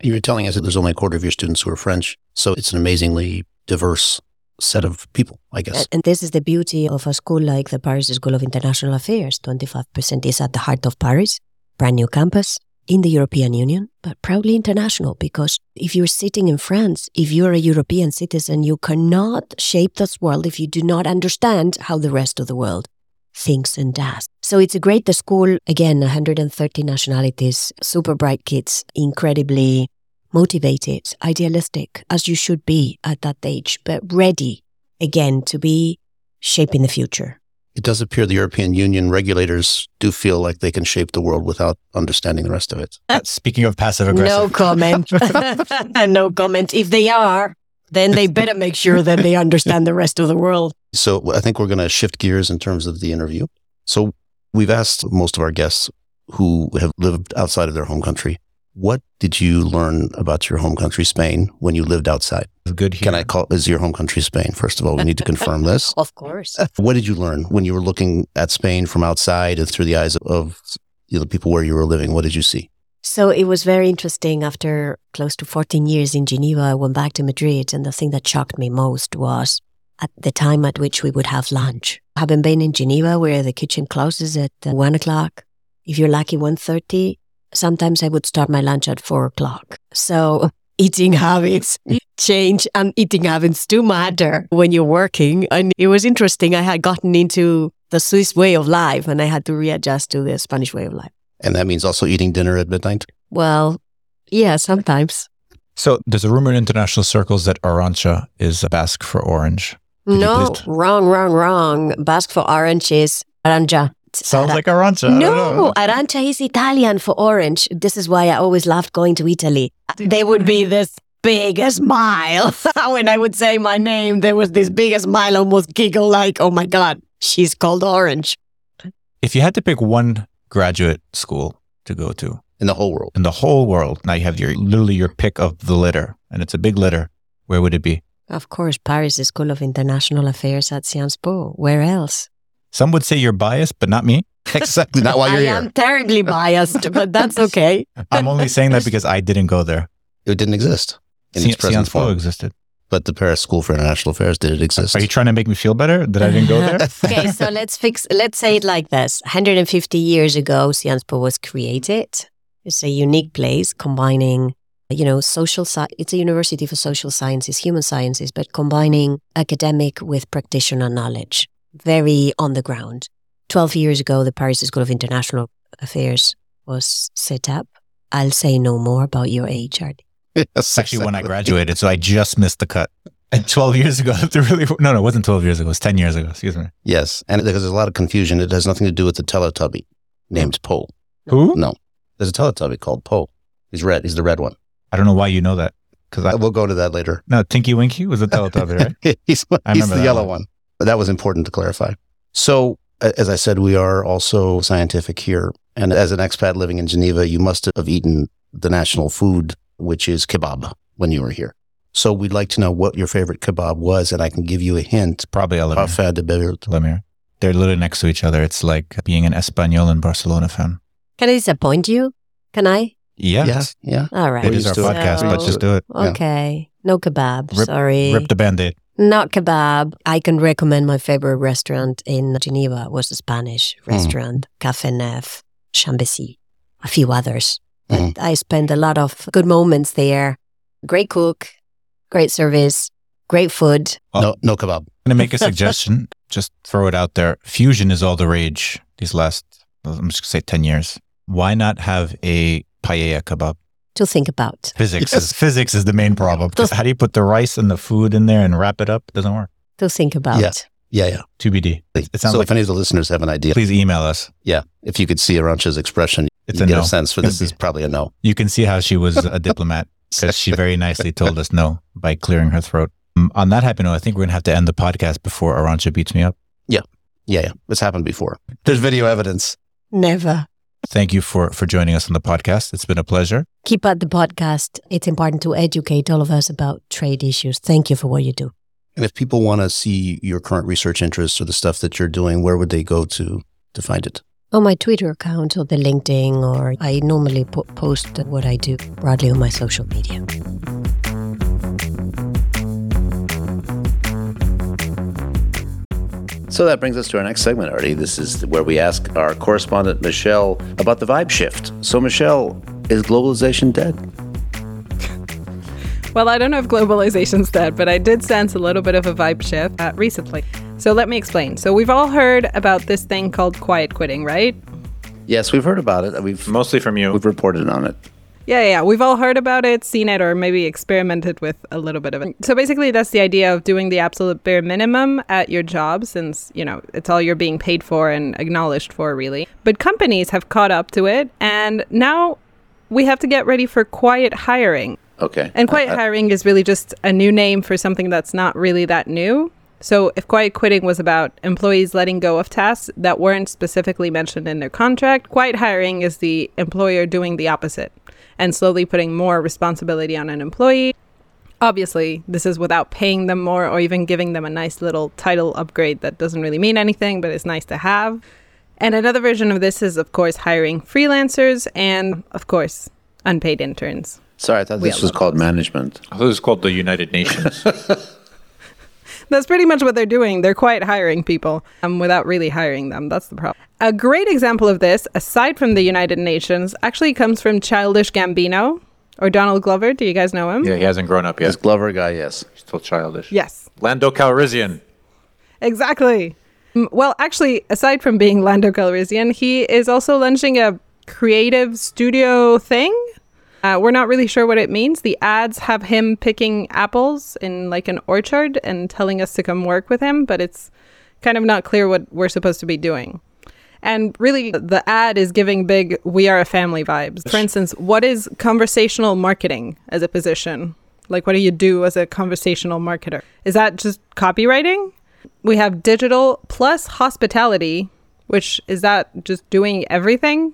You were telling us that there's only a quarter of your students who are French. So it's an amazingly diverse set of people, I guess. And, this is the beauty of a school like the Paris School of International Affairs. 25% is at the heart of Paris, brand new campus in the European Union, but proudly international because if you're sitting in France, if you're a European citizen, you cannot shape this world if you do not understand how the rest of the world thinks and does. So it's a great the school, again, 130 nationalities, super bright kids, incredibly motivated, idealistic, as you should be at that age, but ready again to be shaping the future. It does appear the European Union regulators do feel like they can shape the world without understanding the rest of it. Speaking of passive aggressive. No aggressive, comment. no comment. If they are, then they better make sure that they understand the rest of the world. So I think we're going to shift gears in terms of the interview. So we've asked most of our guests who have lived outside of their home country, what did you learn about your home country, Spain, when you lived outside? good here. Can I call is your home country Spain? First of all, we need to confirm this. Of course. What did you learn when you were looking at Spain from outside and through the eyes of you know, the people where you were living? What did you see? So it was very interesting. After close to 14 years in Geneva, I went back to Madrid, and the thing that shocked me most was at the time at which we would have lunch. Having been in Geneva, where the kitchen closes at uh, one o'clock, if you're lucky, 1.30, sometimes I would start my lunch at four o'clock. So eating habits change and eating habits do matter when you're working. And it was interesting. I had gotten into the Swiss way of life and I had to readjust to the Spanish way of life. And that means also eating dinner at midnight. Well, yeah, sometimes. So there's a rumor in international circles that Arancha is a Basque for orange. Could no, please- wrong, wrong, wrong. Basque for orange is aranja. Sounds Ara- like Arancha. I don't know. No, arancia is Italian for orange. This is why I always loved going to Italy. They would be this big smile. when I would say my name, there was this big smile, almost giggle like, oh my God, she's called Orange. If you had to pick one graduate school to go to In the whole world. in the whole world, now you have your literally your pick of the litter, and it's a big litter. Where would it be? Of course, Paris School of International Affairs at Sciences Po. Where else? Some would say you're biased, but not me. exactly. Not while you're I here. am terribly biased, but that's okay. I'm only saying that because I didn't go there. It didn't exist in its present Sciences form. existed. But the Paris School for International Affairs did it exist? Are you trying to make me feel better that I didn't go there? okay, so let's fix. Let's say it like this: 150 years ago, Sciences Po was created. It's a unique place combining, you know, social. Sci- it's a university for social sciences, human sciences, but combining academic with practitioner knowledge. Very on the ground. 12 years ago, the Paris School of International Affairs was set up. I'll say no more about your age, Artie. Yes, Actually, when I graduated, so I just missed the cut. And 12 years ago, really, no, no, it wasn't 12 years ago. It was 10 years ago. Excuse me. Yes, and because there's a lot of confusion, it has nothing to do with the Teletubby named Po. Who? No, there's a Teletubby called Po. He's red. He's the red one. I don't know why you know that. Because I, We'll go to that later. no, Tinky Winky was a Teletubby, right? he's I he's the yellow one. one. But that was important to clarify. So, as I said, we are also scientific here. And as an expat living in Geneva, you must have eaten the national food, which is kebab, when you were here. So, we'd like to know what your favorite kebab was, and I can give you a hint. Probably Elamir. Parfait de Beirut. Lemire. They're literally next to each other. It's like being an Espanyol and Barcelona fan. Can I disappoint you? Can I? Yeah. Yeah, yeah. All right. It is our Please do podcast, but just do it. Yeah. Okay. No kebab. Rip- Sorry. Rip the band aid. Not kebab. I can recommend my favorite restaurant in Geneva was a Spanish Hmm. restaurant, Café Neuf, Chambessy, a few others. But. Mm-hmm. I spent a lot of good moments there. Great cook, great service, great food. Well- no, no kebab. I'm going to make a suggestion. just throw it out there. Fusion is all the rage these last, I'm just going to say 10 years. Why not have a paella kebab? To think about. Physics Yes. is physics is the main problem. 'Cause how do you put the rice and the food in there and wrap it up? It doesn't work. To think about. Yeah. Yeah, yeah. TBD. It, it sounds so like if any of the listeners have an idea, please email us. yeah, if you could see Arancha's expression, It's you a get no. a sense for this is probably a no. You can see how she was a diplomat because she very nicely told us no by clearing her throat. Um, on that happy note, I think we're going to have to end the podcast before Arancha beats me up. Yeah. Yeah, yeah. It's happened before. There's video evidence. Never. Thank you for, for joining us on the podcast. It's been a pleasure. Keep up the podcast. It's important to educate all of us about trade issues. Thank you for what you do. And if people want to see your current research interests or the stuff that you're doing, where would they go to to find it? On my Twitter account or the LinkedIn, or I normally po- post what I do broadly on my social media. So that brings us to our next segment, Artie. This is where we ask our correspondent, Michelle, about the vibe shift. So, Michelle, is globalization dead? Well, I don't know if globalization's dead, but I did sense a little bit of a vibe shift uh, recently. So let me explain. So we've all heard about this thing called quiet quitting, right? Yes, we've heard about it. We've Mostly from you. we've reported on it. Yeah, yeah, we've all heard about it, seen it, or maybe experimented with a little bit of it. So basically, that's the idea of doing the absolute bare minimum at your job, since, you know, it's all you're being paid for and acknowledged for, really. But companies have caught up to it, and now we have to get ready for quiet hiring. Okay. And quiet Uh, hiring is really just a new name for something that's not really that new. So if quiet quitting was about employees letting go of tasks that weren't specifically mentioned in their contract, quiet hiring is the employer doing the opposite and slowly putting more responsibility on an employee. Obviously, this is without paying them more or even giving them a nice little title upgrade that doesn't really mean anything, but it's nice to have. And another version of this is, of course, hiring freelancers and, of course, unpaid interns. Sorry, I thought We this was called those. management. I thought it was called the United Nations. That's pretty much what they're doing. They're quite hiring people um, without really hiring them. That's the problem. A great example of this, aside from the United Nations, actually comes from Childish Gambino or Donald Glover. Do you guys know him? yeah, he hasn't grown up This yet. Glover guy, yes. He's still childish. Yes, Lando Calrissian. exactly. Well, actually, aside from being Lando Calrissian, he is also launching a creative studio thing. Uh, we're not really sure what it means. The ads have him picking apples in like an orchard and telling us to come work with him, but it's kind of not clear what we're supposed to be doing. And really, the ad is giving big "we are a family" vibes. For instance, what is conversational marketing as a position? Like, what do you do as a conversational marketer? Is that just copywriting? We have digital plus hospitality, which is that just doing everything?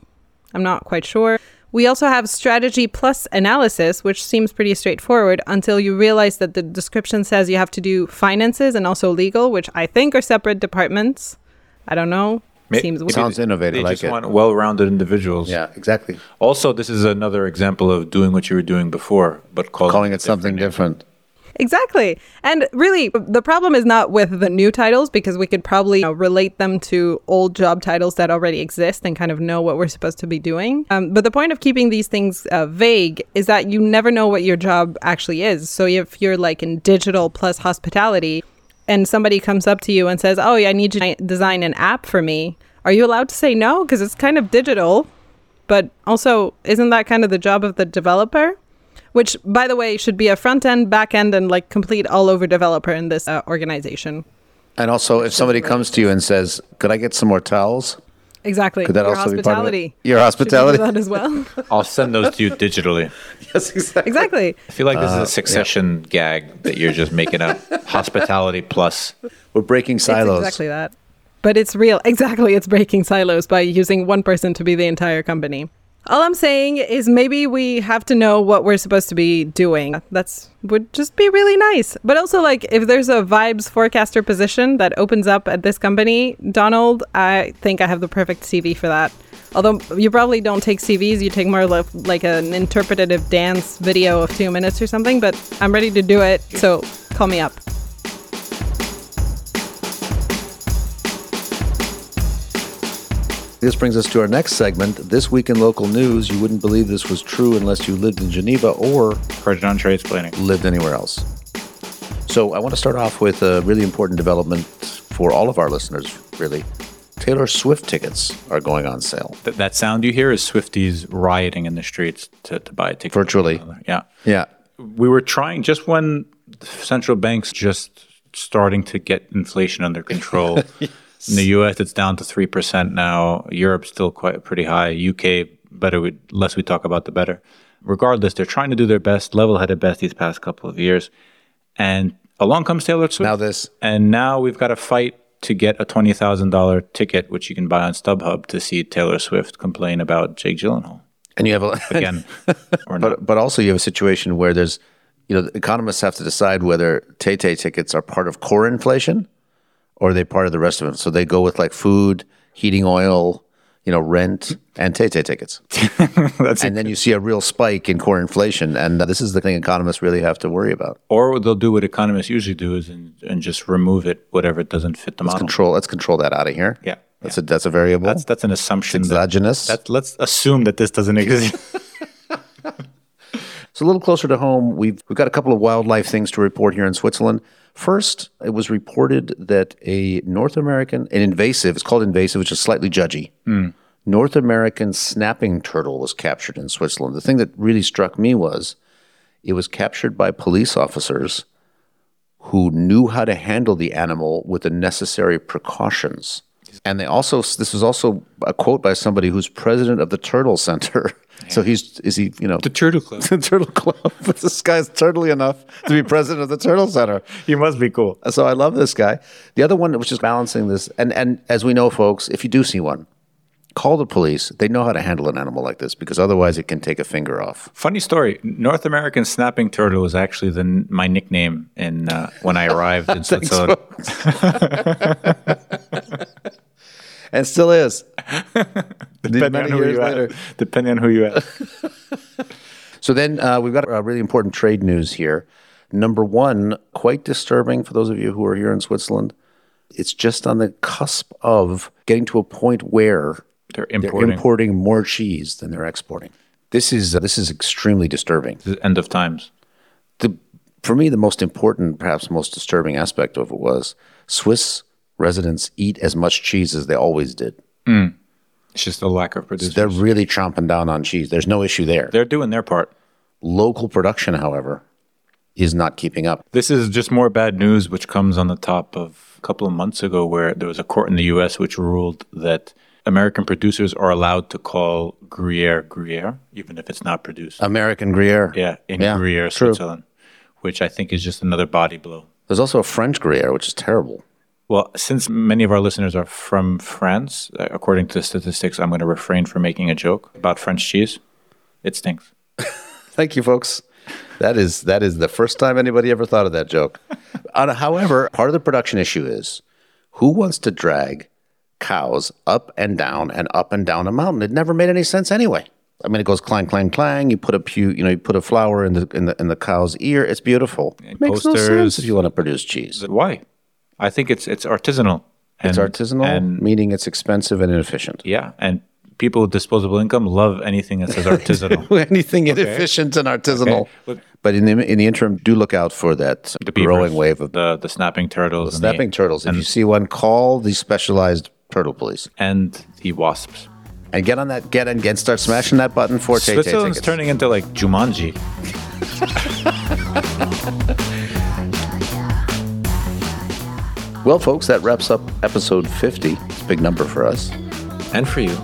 I'm not quite sure. We also have strategy plus analysis, which seems pretty straightforward until you realize that the description says you have to do finances and also legal, which I think are separate departments. I don't know. May- Seems weird. Sounds innovative. They like just it. want well-rounded individuals. Yeah, exactly. Also, this is another example of doing what you were doing before, but calling, Calling it something different. different. Exactly. And really, the problem is not with the new titles because we could probably you know, relate them to old job titles that already exist and kind of know what we're supposed to be doing. Um, but the point of keeping these things uh, vague is that you never know what your job actually is. So if you're like in digital plus hospitality and somebody comes up to you and says, Oh, yeah, I need you to design an app for me, are you allowed to say no? Because it's kind of digital. but also isn't that kind of the job of the developer? Which, by the way, should be a front end, back end, and like complete all over developer in this uh, organization. And also, if somebody comes to you and says, "Could I get some more towels?" Exactly. Could that Your also be part of it? hospitality. Your Should we do hospitality. that as well. I'll send those to you digitally. yes, exactly. exactly. I feel like this is a uh, succession gag that you're just making up. Hospitality plus. We're breaking silos. It's exactly that. But it's real. Exactly. It's breaking silos by using one person to be the entire company. All I'm saying is maybe we have to know what we're supposed to be doing. That's would just be really nice. But also like if there's a vibes forecaster position that opens up at this company, Donald, I think I have the perfect CV for that. Although you probably don't take CVs, you take more like, like an interpretative dance video of 2 minutes or something, but I'm ready to do it. So call me up. This brings us to our next segment. This week in local news, you wouldn't believe this was true unless you lived in Geneva or Heard it on Tradesplaining. lived anywhere else. So I want to start off with a really important development for all of our listeners, really. Taylor Swift tickets are going on sale. Th- that sound you hear is Swifties rioting in the streets to, to buy a ticket. Virtually. Yeah. Yeah. We were trying just when central banks just starting to get inflation under control. In the US, it's down to 3% now. Europe's still quite pretty high. UK, better, we, less we talk about, the better. Regardless, they're trying to do their best, level headed best these past couple of years. And along comes Taylor Swift. Now this. And now we've got to fight to get a $20,000 ticket, which you can buy on StubHub to see Taylor Swift complain about Jake Gyllenhaal And you have a again. or but but also you have a situation where there's you know the economists have to decide whether Tay Tay tickets are part of core inflation or are they part of the rest of it. So they go with like food, heating oil, you know, rent, and Tay Tay tickets. That's and then you see a real spike in core inflation, and this is the thing economists really have to worry about. Or they'll do what economists usually do is and, and just remove it, whatever it doesn't fit the Let's model. control. Let's control that out of here. Yeah, that's a that's a variable. That's that's an assumption. That, exogenous. that, let's assume that this doesn't exist. So a little closer to home, we've we've got a couple of wildlife things to report here in Switzerland. First, it was reported that a North American, an invasive, it's called invasive, which is slightly judgy. Hmm. North American snapping turtle was captured in Switzerland. The thing that really struck me was it was captured by police officers who knew how to handle the animal with the necessary precautions. And they also, this was also a quote by somebody who's president of the Turtle Center. So he's, is he, you know, the Turtle Club. the Turtle Club. But this guy's turtly enough to be president of the Turtle Center. He must be cool. So I love this guy. The other one was just balancing this. And, and as we know, folks, if you do see one, call the police. They know how to handle an animal like this because otherwise it can take a finger off. Funny story. North American snapping turtle was actually the my nickname in uh, when I arrived in Switzerland. And still is. Depending on who you later. Depending on who you ask. So then uh, we've got a really important trade news here. Number one, quite disturbing for those of you who are here in Switzerland. It's just on the cusp of getting to a point where They're they're importing. importing more cheese than they're exporting. This is uh, this is extremely disturbing. the end of times. The for me the most important, perhaps most disturbing aspect of it was Swiss residents eat as much cheese as they always did. Hmm. It's just a lack of producers. They're really chomping down on cheese. There's no issue there. They're doing their part. Local production, however, is not keeping up. This is just more bad news, which comes on the top of a couple of months ago, where there was a court in the U.S. which ruled that American producers are allowed to call Gruyere Gruyere, even if it's not produced. American Gruyere. yeah, in yeah, Gruyere, true. Switzerland, which I think is just another body blow. There's also a French Gruyere, which is terrible. Well, since many of our listeners are from France, uh, according to the statistics, I'm going to refrain from making a joke about French cheese. It stinks. Thank you, folks. That is that is the first time anybody ever thought of that joke. Uh, however, part of the production issue is who wants to drag cows up and down and up and down a mountain? It never made any sense anyway. I mean, it goes clang, clang, clang. You put a pew, you know, you put a flower in the in the in the cow's ear. It's beautiful. It makes no sense if you want to produce cheese. Why? I think it's it's artisanal. It's artisanal, and meaning it's expensive and inefficient. Yeah, and people with disposable income love anything that says artisanal. Anything inefficient and artisanal. Okay. But in the in the interim, do look out for that the growing beavers, wave of the the snapping turtles, and snapping the, turtles. If and, you see one, call the specialized turtle police. and the wasps. And get on that get and get start smashing that button for Switzerland's turning into like Jumanji. Well, folks, that wraps up episode 50. It's a big number for us. And for you.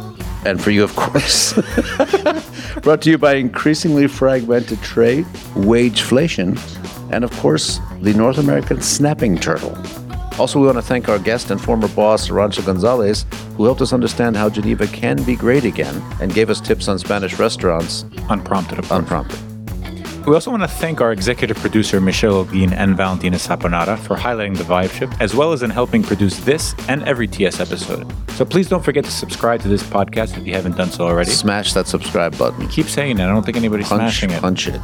And for you, of course. Brought to you by increasingly fragmented trade, wageflation, and of course, the North American snapping turtle. Also, we want to thank our guest and former boss, Arancha Gonzalez, who helped us understand how Geneva can be great again and gave us tips on Spanish restaurants Unprompted, of course. unprompted. We also want to thank our executive producer, Michelle Olguin and Valentina Saponara, for highlighting the vibe shift, as well as in helping produce this and every TS episode. So please don't forget to subscribe to this podcast if you haven't done so already. Smash that subscribe button. Keep saying it. I don't think anybody's Punch, smashing it. punch it.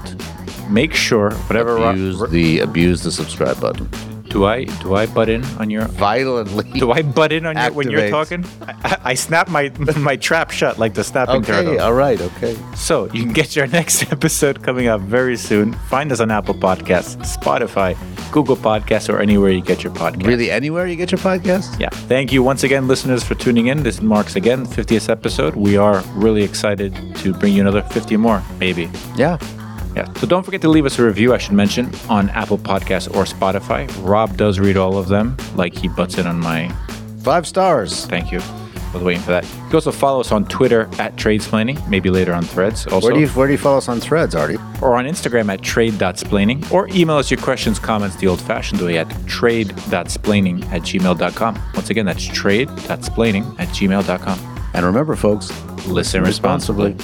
Make sure whatever. Abuse ro- the abuse the subscribe button do I do I butt in on your? violently. Do I butt in on your when you're talking? I, I snap my my trap shut like the snapping Okay, turtle. all right, okay. So you can get your next episode coming up very soon. Find us on Apple Podcasts, Spotify, Google Podcasts, or anywhere you get your podcast. Really, anywhere you get your podcast? Yeah. Thank you once again, listeners, for tuning in. This marks again 50th episode. We are really excited to bring you another 50 more, maybe. Yeah. Yeah. So don't forget to leave us a review, I should mention, on Apple Podcasts or Spotify. Rob does read all of them, like he butts in on my Five stars. thank you. I was waiting for that. You can also follow us on Twitter at Tradesplaining, maybe later on Threads. Also, Where do you where do you follow us on Threads, Artie? or on Instagram at trade.splaining, or email us your questions, comments the old fashioned way at trade.splaining at gmail.com. Once again, that's trade.splaining at gmail.com. And remember, folks, Listen responsibly.